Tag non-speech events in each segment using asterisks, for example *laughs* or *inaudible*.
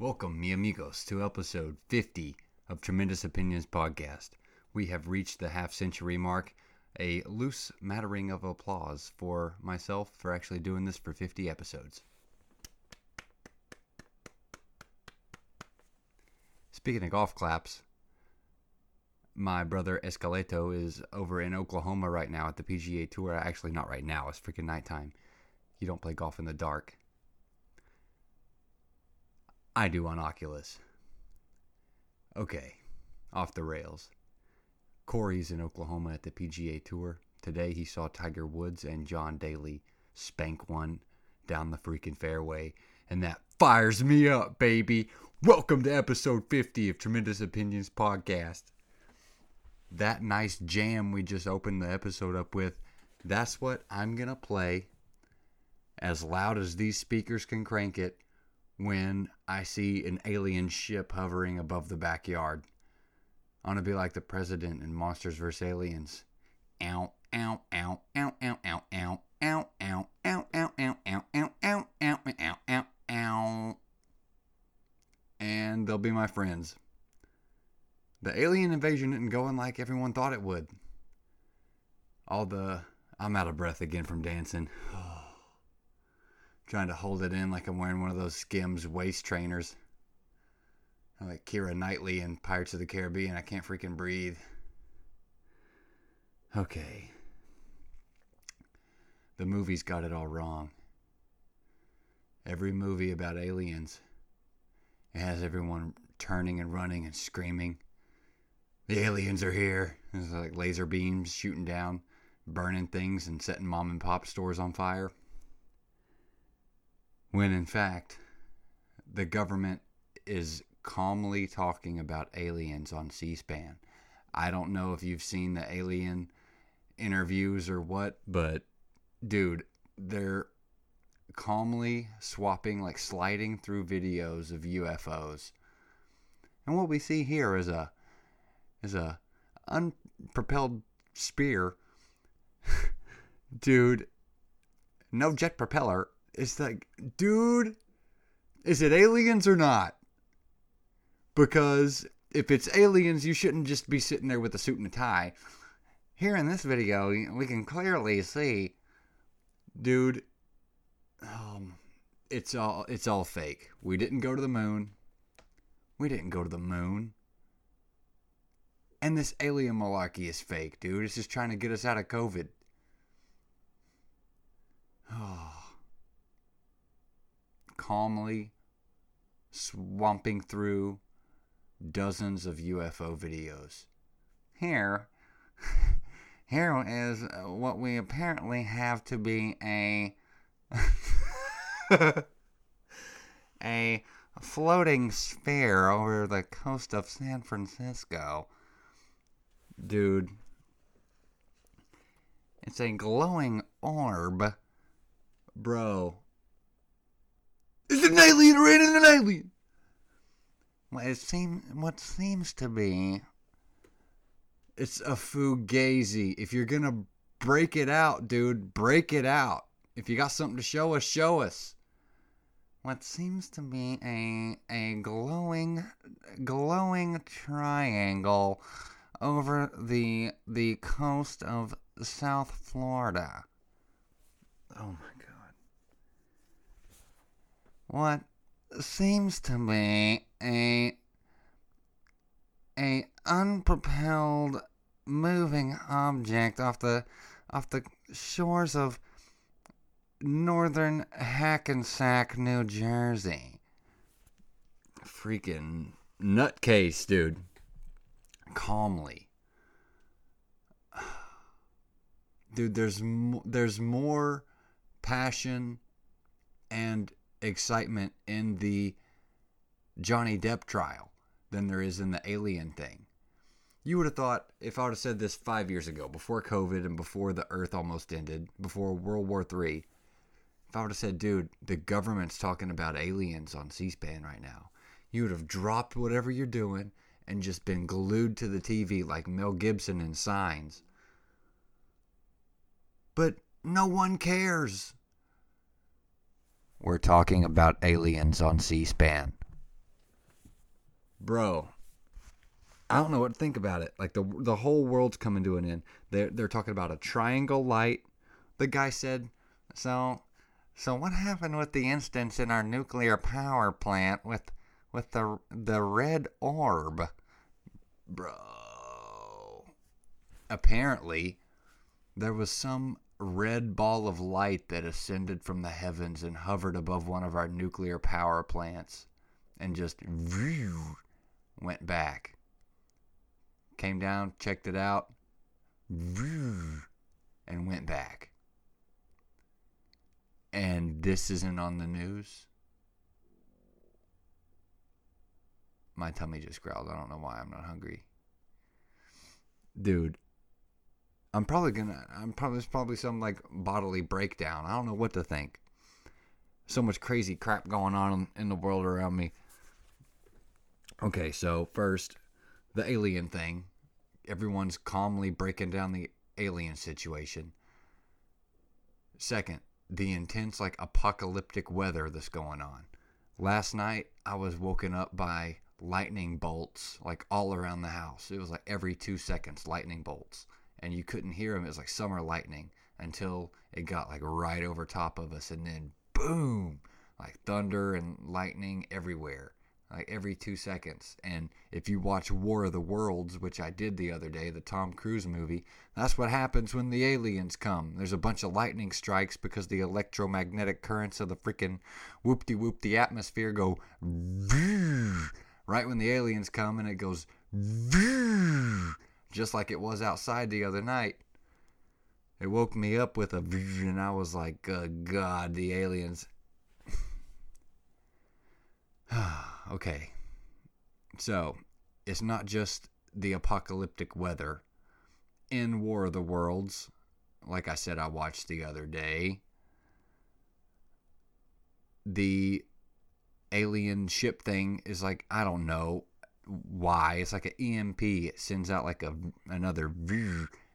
Welcome, mi amigos, to episode 50 of Tremendous Opinions Podcast. We have reached the half century mark. A loose mattering of applause for myself for actually doing this for 50 episodes. Speaking of golf claps, my brother Escaleto is over in Oklahoma right now at the PGA Tour. Actually, not right now, it's freaking nighttime. You don't play golf in the dark. I do on Oculus. Okay, off the rails. Corey's in Oklahoma at the PGA Tour. Today he saw Tiger Woods and John Daly spank one down the freaking fairway, and that fires me up, baby. Welcome to episode 50 of Tremendous Opinions Podcast. That nice jam we just opened the episode up with, that's what I'm going to play as loud as these speakers can crank it when I see an alien ship hovering above the backyard. I want to be like the president in Monsters vs. Aliens. Ow, ow, ow, ow, ow, ow, ow, ow, ow, ow, ow, ow, ow, ow, ow, ow, ow, ow, ow. And they'll be my friends. The alien invasion isn't going like everyone thought it would. All the. I'm out of breath again from dancing trying to hold it in like I'm wearing one of those Skims waist trainers. I'm like Keira Knightley in Pirates of the Caribbean. I can't freaking breathe. Okay. The movie's got it all wrong. Every movie about aliens, it has everyone turning and running and screaming. The aliens are here. There's like laser beams shooting down, burning things and setting mom and pop stores on fire when in fact the government is calmly talking about aliens on C SPAN. I don't know if you've seen the alien interviews or what, but dude, they're calmly swapping, like sliding through videos of UFOs. And what we see here is a is a unpropelled spear. *laughs* dude, no jet propeller, it's like, dude, is it aliens or not? Because if it's aliens, you shouldn't just be sitting there with a suit and a tie. Here in this video, we can clearly see, dude, um, it's all it's all fake. We didn't go to the moon. We didn't go to the moon. And this alien malarkey is fake, dude. It's just trying to get us out of COVID. *sighs* Oh calmly swamping through dozens of UFO videos. Here, *laughs* here is uh, what we apparently have to be a *laughs* a floating sphere over the coast of San Francisco. Dude, it's a glowing orb. Bro, it's an alien, or ain't an alien? Well, it seems what seems to be. It's a fugazi. If you're gonna break it out, dude, break it out. If you got something to show us, show us. What seems to be a a glowing glowing triangle over the the coast of South Florida. Oh my what seems to be a a unpropelled moving object off the off the shores of northern Hackensack, New Jersey. Freaking nutcase, dude. calmly. *sighs* Dude, there's there's more passion and excitement in the Johnny Depp trial than there is in the alien thing. You would have thought if I would have said this five years ago, before COVID and before the Earth almost ended, before World War III, if I would have said, dude, the government's talking about aliens on C SPAN right now, you would have dropped whatever you're doing and just been glued to the TV like Mel Gibson in Signs. But no one cares. We're talking about aliens on C SPAN. Bro, I don't know what to think about it. Like the the whole world's coming to an end. They're they're talking about a triangle light. The guy said, "So, so what happened with the instance in our nuclear power plant with with the the red orb, bro?" Apparently, there was some red ball of light that ascended from the heavens and hovered above one of our nuclear power plants and just went back. Came down, checked it out, and went back. And this isn't on the news. My tummy just growled. I don't know why I'm not hungry. Dude, I'm probably gonna. I'm probably there's probably some like bodily breakdown. I don't know what to think. So much crazy crap going on in the world around me. Okay, so first, the alien thing. Everyone's calmly breaking down the alien situation. Second, the intense like apocalyptic weather that's going on. Last night I was woken up by lightning bolts like all around the house. It was like every 2 seconds lightning bolts and you couldn't hear them. It was like summer lightning until it got like right over top of us, and then boom, like thunder and lightning everywhere, like every two seconds. And if you watch War of the Worlds, which I did the other day, the Tom Cruise movie, that's what happens when the aliens come. There's a bunch of lightning strikes because the electromagnetic currents of the freaking whoop de whoop the atmosphere go right when the aliens come, and it goes just like it was outside the other night. It woke me up with a. And I was like, God, the aliens. *sighs* okay. So, it's not just the apocalyptic weather. In War of the Worlds, like I said, I watched the other day, the alien ship thing is like, I don't know, why. It's like an EMP. It sends out like a another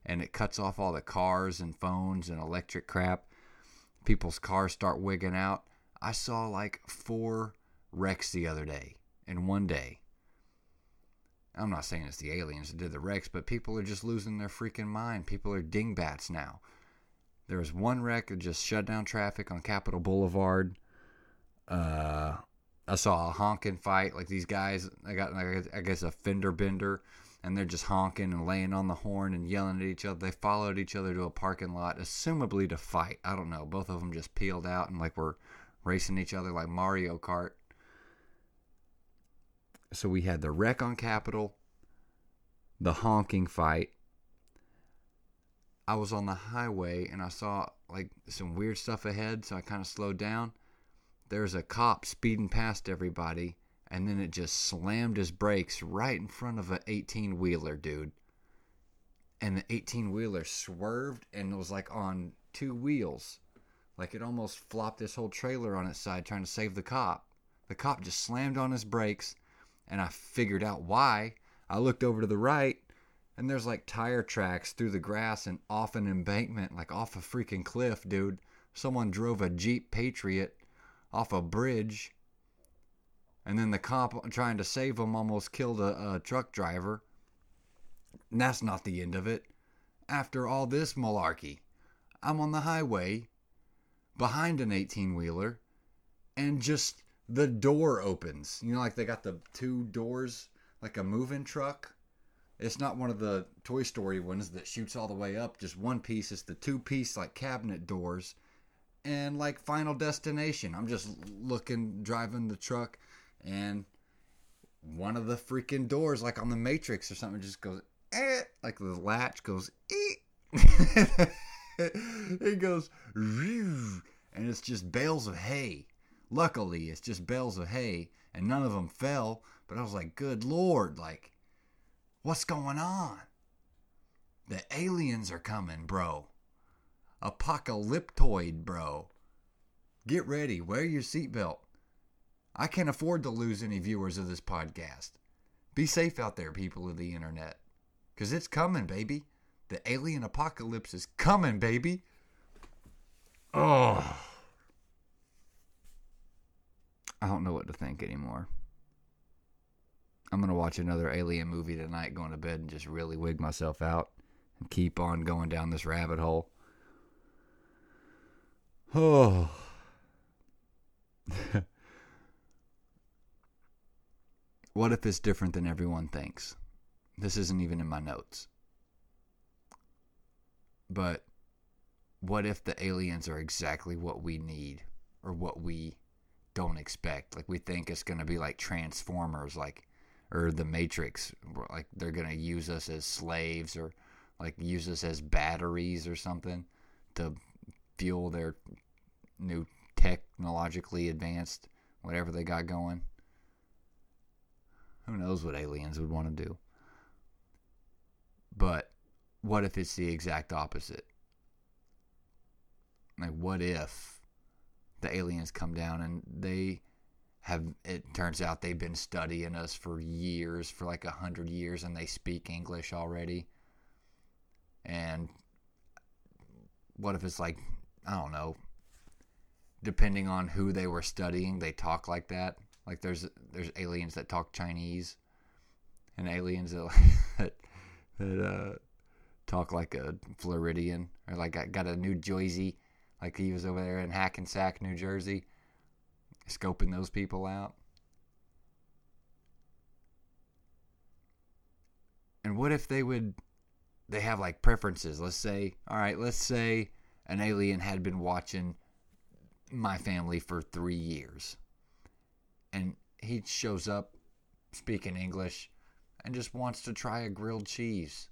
and it cuts off all the cars and phones and electric crap. People's cars start wigging out. I saw like four wrecks the other day in one day. I'm not saying it's the aliens that did the wrecks, but people are just losing their freaking mind. People are dingbats now. There was one wreck that just shut down traffic on Capitol Boulevard. Uh, I saw a honking fight. Like these guys, I got I guess a fender bender, and they're just honking and laying on the horn and yelling at each other. They followed each other to a parking lot, assumably to fight. I don't know. Both of them just peeled out and like were racing each other like Mario Kart. So we had the wreck on Capitol, the honking fight. I was on the highway and I saw like some weird stuff ahead, so I kind of slowed down there's a cop speeding past everybody, and then it just slammed his brakes right in front of an 18 wheeler, dude. And the 18 wheeler swerved and was like on two wheels. Like it almost flopped this whole trailer on its side trying to save the cop. The cop just slammed on his brakes, and I figured out why. I looked over to the right, and there's like tire tracks through the grass and off an embankment, like off a freaking cliff, dude. Someone drove a Jeep Patriot off a bridge. And then the cop trying to save him almost killed a, a truck driver. And that's not the end of it. After all this malarkey, I'm on the highway behind an 18 wheeler and just the door opens. You know, like they got the two doors like a moving truck. It's not one of the Toy Story ones that shoots all the way up, just one piece. It's the two piece like cabinet doors and like Final Destination. I'm just looking, driving the truck, and one of the freaking doors, like on the Matrix or something, just goes, eh, like the latch goes, eh. *laughs* it goes, and it's just bales of hay. Luckily, it's just bales of hay, and none of them fell. But I was like, good lord, like, what's going on? The aliens are coming, bro. Apocalyptoid, bro. Get ready. Wear your seatbelt. I can't afford to lose any viewers of this podcast. Be safe out there, people of the internet. Because it's coming, baby. The alien apocalypse is coming, baby. Oh. I don't know what to think anymore. I'm going to watch another alien movie tonight, going to bed, and just really wig myself out and keep on going down this rabbit hole. Oh. *sighs* what if it's different than everyone thinks? This isn't even in my notes. But what if the aliens are exactly what we need or what we don't expect? Like we think it's going to be like Transformers like or the Matrix like they're going to use us as slaves or like use us as batteries or something to fuel their new technologically advanced whatever they got going. Who knows what aliens would want to do? But what if it's the exact opposite? Like, what if the aliens come down and they have, it turns out they've been studying us for years, for like a hundred years, and they speak English already? And what if it's like, I don't know, depending on who they were studying, they talk like that. Like there's there's aliens that talk Chinese, and aliens that *laughs* that, that uh, talk like a Floridian or like I got a New Jersey, like he was over there in Hackensack, New Jersey, scoping those people out. And what if they would they have like preferences? Let's say, all right, let's say an alien had been watching my family for three years. And he shows up speaking English and just wants to try a grilled cheese.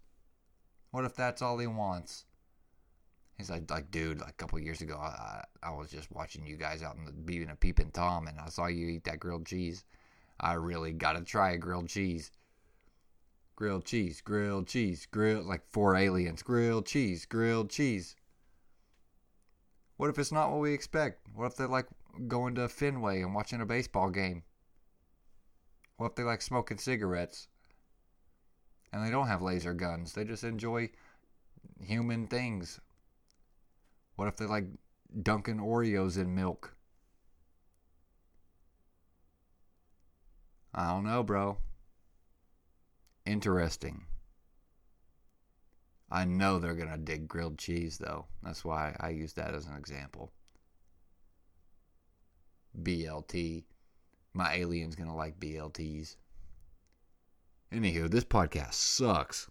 What if that's all he wants? He's like, like, dude, like a couple years ago, I, I was just watching you guys out in the being a peeping tom, and I saw you eat that grilled cheese. I really gotta try a grilled cheese. Grilled cheese, grilled cheese, grilled like four aliens, grilled cheese, grilled cheese. What if it's not what we expect? What if they're like going to Fenway and watching a baseball game? What if they like smoking cigarettes? And they don't have laser guns. They just enjoy human things. What if they like dunking Oreos in milk? I don't know, bro. Interesting. I know they're going to dig grilled cheese, though. That's why I use that as an example. BLT. My alien's going to like BLTs. Anywho, this podcast sucks.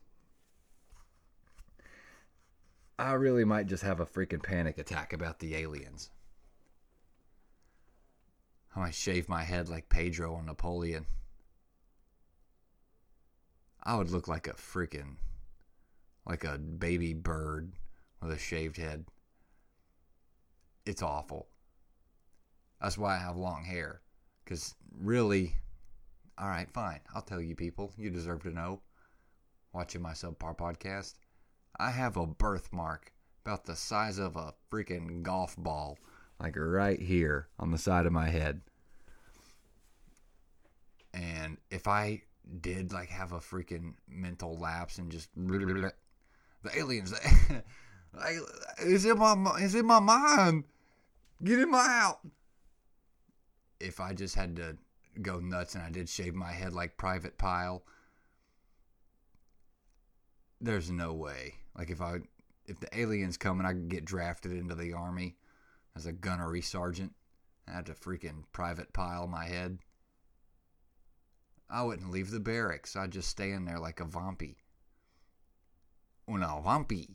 I really might just have a freaking panic attack about the aliens. I might shave my head like Pedro on Napoleon. I would look like a freaking like a baby bird with a shaved head. It's awful. That's why I have long hair. Because really, all right, fine. I'll tell you people. You deserve to know. Watching my subpar podcast, I have a birthmark about the size of a freaking golf ball, like right here on the side of my head. And if I did like have a freaking mental lapse and just the aliens. *laughs* like, it's in my it's in my mind. Get him out. If I just had to go nuts and I did shave my head like Private Pyle, there's no way. Like if I if the aliens come and I get drafted into the army as a gunnery sergeant, I had to freaking private pile my head. I wouldn't leave the barracks. I'd just stay in there like a vampy una vampi.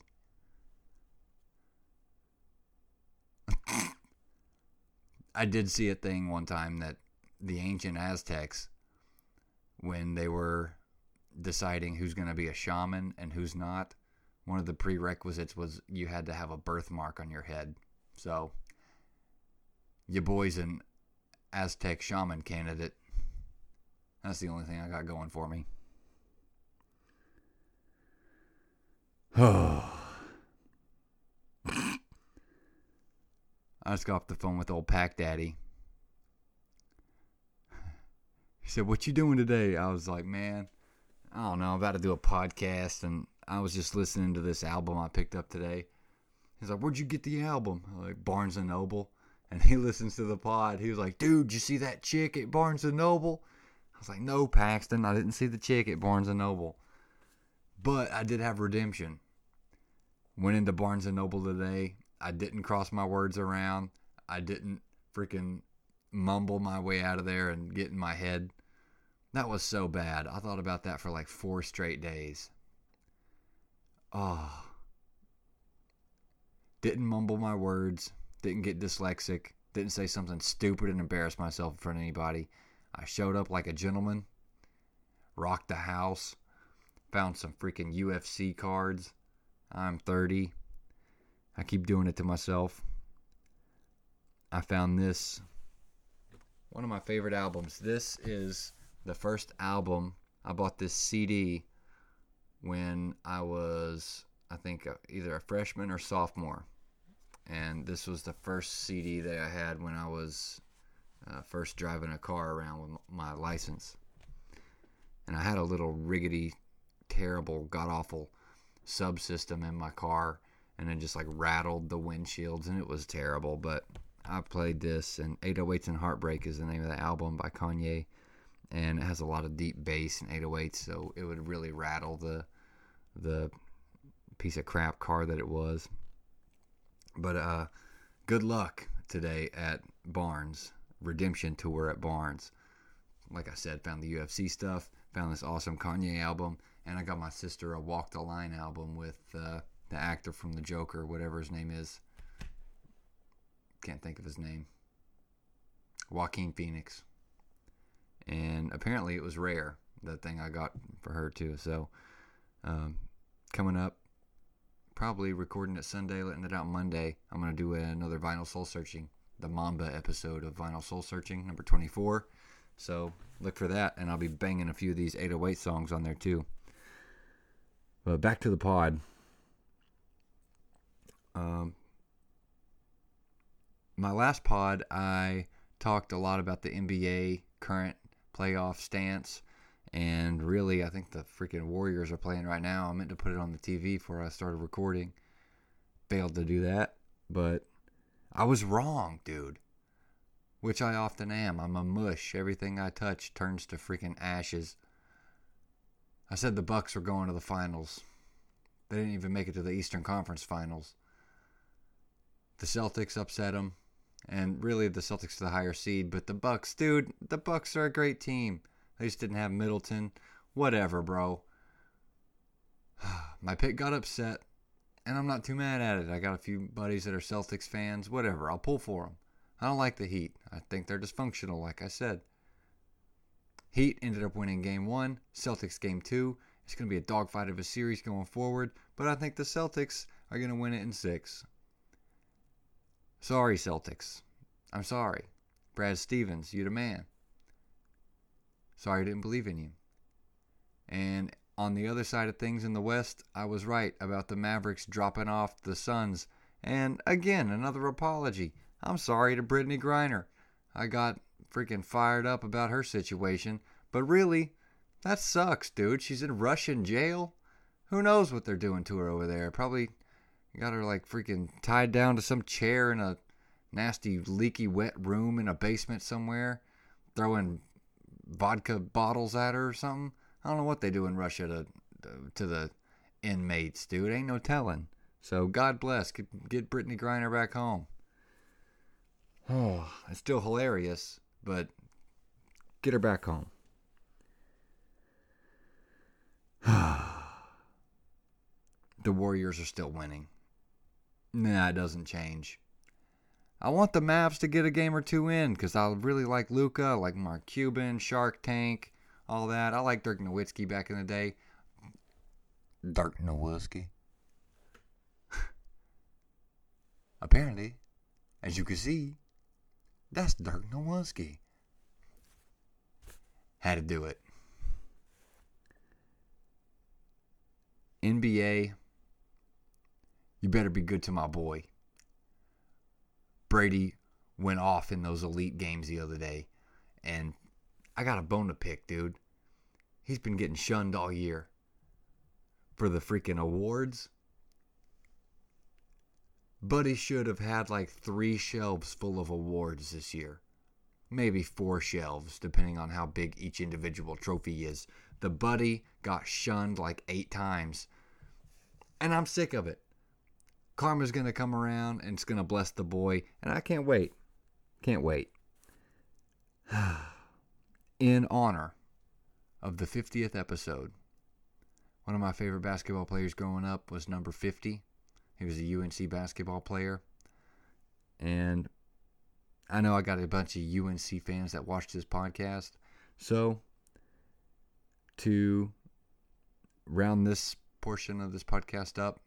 I did see a thing one time that the ancient Aztecs when they were deciding who's going to be a shaman and who's not, one of the prerequisites was you had to have a birthmark on your head. So, your boy's an Aztec shaman candidate. That's the only thing I got going for me. *sighs* I just got off the phone with old Pack Daddy. He said, What you doing today? I was like, Man, I don't know. I'm about to do a podcast and I was just listening to this album I picked up today. He's like, Where'd you get the album? I'm like, Barnes and Noble. And he *laughs* listens to the pod. He was like, Dude, you see that chick at Barnes and Noble? I was like, No, Paxton, I didn't see the chick at Barnes and Noble. But I did have redemption. Went into Barnes and Noble today. I didn't cross my words around. I didn't freaking mumble my way out of there and get in my head. That was so bad. I thought about that for like four straight days. Oh. Didn't mumble my words. Didn't get dyslexic. Didn't say something stupid and embarrass myself in front of anybody. I showed up like a gentleman. Rocked the house. Found some freaking UFC cards. I'm 30. I keep doing it to myself. I found this. One of my favorite albums. This is the first album. I bought this CD when I was, I think, uh, either a freshman or sophomore. And this was the first CD that I had when I was uh, first driving a car around with my license. And I had a little riggedy, terrible, god awful subsystem in my car and it just like rattled the windshields and it was terrible. But I played this and 808s and Heartbreak is the name of the album by Kanye and it has a lot of deep bass and 808s so it would really rattle the the piece of crap car that it was. But uh good luck today at Barnes. Redemption tour at Barnes. Like I said, found the UFC stuff, found this awesome Kanye album, and I got my sister a Walk the Line album with uh, the actor from the Joker, whatever his name is. Can't think of his name. Joaquin Phoenix. And apparently it was rare, the thing I got for her too. So um, coming up, probably recording it Sunday, letting it out Monday. I'm going to do another Vinyl Soul Searching, the Mamba episode of Vinyl Soul Searching, number 24. So look for that, and I'll be banging a few of these 808 songs on there too. But back to the pod. Um, my last pod, I talked a lot about the NBA current playoff stance. And really, I think the freaking Warriors are playing right now. I meant to put it on the TV before I started recording. Failed to do that. But I was wrong, dude. Which I often am. I'm a mush. Everything I touch turns to freaking ashes. I said the Bucks were going to the finals. They didn't even make it to the Eastern Conference Finals. The Celtics upset them, and really the Celtics are the higher seed. But the Bucks, dude, the Bucks are a great team. They just didn't have Middleton. Whatever, bro. *sighs* My pick got upset, and I'm not too mad at it. I got a few buddies that are Celtics fans. Whatever, I'll pull for them. I don't like the Heat. I think they're dysfunctional, like I said. Heat ended up winning game one, Celtics game two. It's going to be a dogfight of a series going forward, but I think the Celtics are going to win it in six. Sorry, Celtics. I'm sorry. Brad Stevens, you the man. Sorry I didn't believe in you. And on the other side of things in the West, I was right about the Mavericks dropping off the Suns. And again, another apology. I'm sorry to Brittney Griner. I got freaking fired up about her situation. But really, that sucks, dude. She's in Russian jail. Who knows what they're doing to her over there? Probably got her like freaking tied down to some chair in a nasty, leaky, wet room in a basement somewhere, throwing vodka bottles at her or something. I don't know what they do in Russia to to the inmates, dude. Ain't no telling. So God bless. Get, Brittney Griner back home. Oh, it's still hilarious, but get her back home. *sighs* the Warriors are still winning. Nah, it doesn't change. I want the Mavs to get a game or two in because I really like Luka, like Mark Cuban, Shark Tank, all that. I like Dirk Nowitzki back in the day. Dirk Nowitzki. *laughs* Apparently, as you can see, that's Dirk Nowitzki. Had to do it. NBA, you better be good to my boy. Brady went off in those elite games the other day, and I got a bone to pick, dude. He's been getting shunned all year for the freaking awards. Buddy should have had like three shelves full of awards this year. Maybe four shelves, depending on how big each individual trophy is. The buddy got shunned like eight times. And I'm sick of it. Karma's going to come around and it's going to bless the boy. And I can't wait. Can't wait. *sighs* In honor of the 50th episode, one of my favorite basketball players growing up was number 50. He was a UNC basketball player. And I know I got a bunch of UNC fans that watch this podcast. So, to round this portion of this podcast up,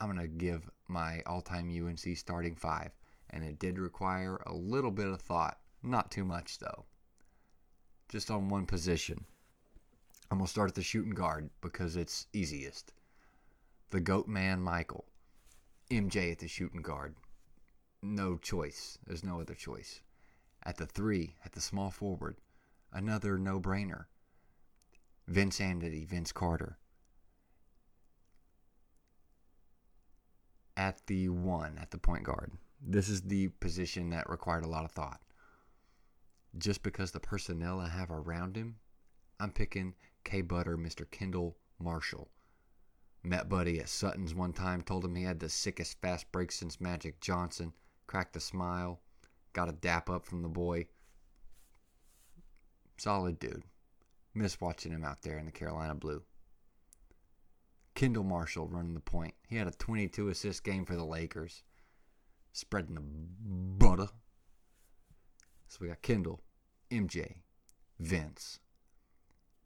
I'm going to give my all time UNC starting five. And it did require a little bit of thought. Not too much, though. Just on one position. I'm going to start at the shooting guard because it's easiest. The GOAT man, Michael. MJ at the shooting guard. No choice. There's no other choice. At the three, at the small forward, another no brainer. Vinsanity, Vince Carter. At the one, at the point guard. This is the position that required a lot of thought. Just because the personnel I have around him, I'm picking K Butter, Mr. Kendall Marshall. Met Buddy at Sutton's one time, told him he had the sickest fast break since Magic Johnson. Cracked a smile, got a dap up from the boy. Solid dude. Miss watching him out there in the Carolina Blue. Kendall Marshall running the point. He had a 22 assist game for the Lakers. Spreading the butter. So we got Kendall, MJ, Vince.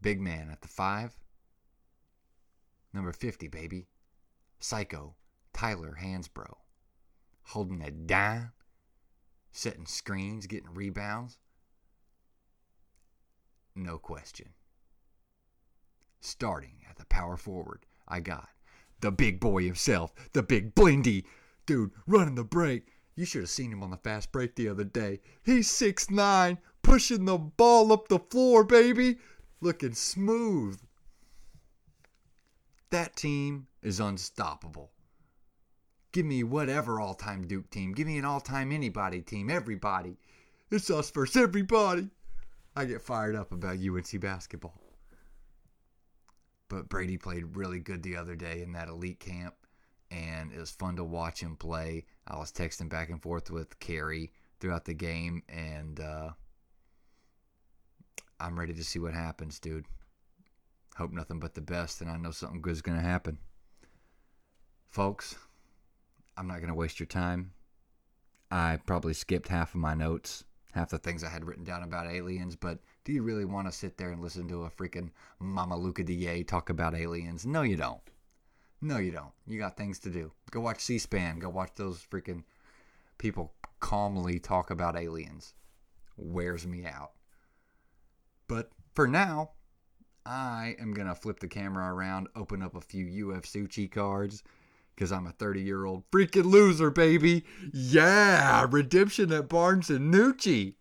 Big man at the five. Number 50, baby. Psycho, Tyler Hansbrough. Holding it dime, setting screens, getting rebounds. No question. Starting at the power forward, I got the big boy himself, the big blindy. Dude, running the break. You should have seen him on the fast break the other day. He's six nine, pushing the ball up the floor, baby. Looking smooth. That team is unstoppable. Give me whatever all time Duke team. Give me an all time anybody team. Everybody. It's us versus everybody. I get fired up about UNC basketball. But Brady played really good the other day in that elite camp, and it was fun to watch him play. I was texting back and forth with Carrie throughout the game, and uh, I'm ready to see what happens, dude. Hope nothing but the best, and I know something good's going to happen. Folks, I'm not going to waste your time. I probably skipped half of my notes, half the things I had written down about aliens, but do you really want to sit there and listen to a freaking Mama Luca DA talk about aliens? No, you don't. No, you don't. You got things to do. Go watch C SPAN. Go watch those freaking people calmly talk about aliens. Wears me out. But for now, I am going to flip the camera around, open up a few UF UFC cards, because I'm a 30 year old freaking loser, baby. Yeah, redemption at Barnes and Nucci.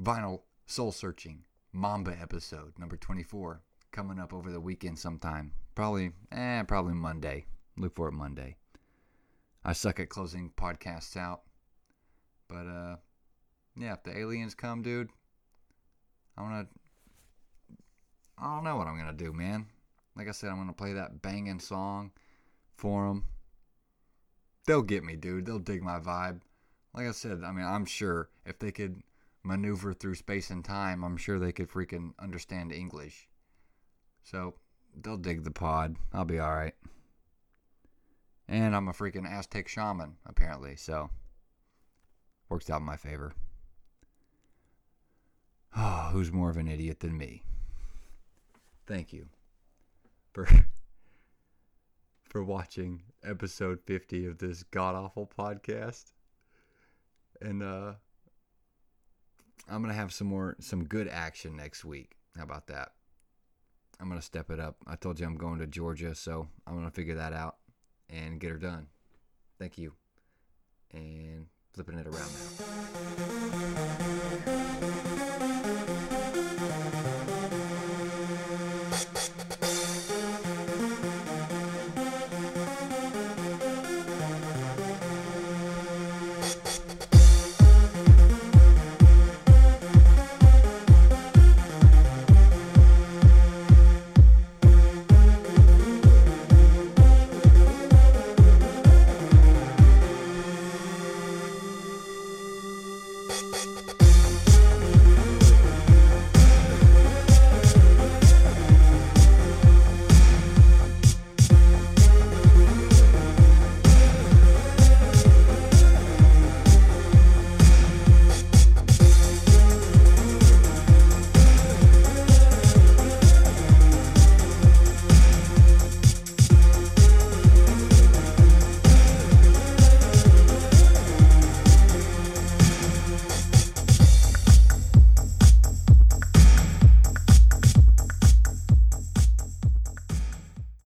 Vinyl Soul Searching Mamba episode number 24 coming up over the weekend sometime. Probably, eh, probably Monday. Look for it Monday. I suck at closing podcasts out. But, uh, yeah, if the aliens come, dude, I want to. I don't know what I'm going to do, man. Like I said, I'm going to play that banging song for them. They'll get me, dude. They'll dig my vibe. Like I said, I mean, I'm sure if they could maneuver through space and time, I'm sure they could freaking understand English. So they'll dig the pod. I'll be alright. And I'm a freaking Aztec shaman, apparently, so works out in my favor. Oh, *sighs* who's more of an idiot than me? Thank you for *laughs* for watching episode 50 of this god awful podcast. And uh I'm going to have some more some good action next week. How about that? I'm going to step it up. I told you I'm going to Georgia, so I'm going to figure that out and get her done. Thank you. And flipping it around now.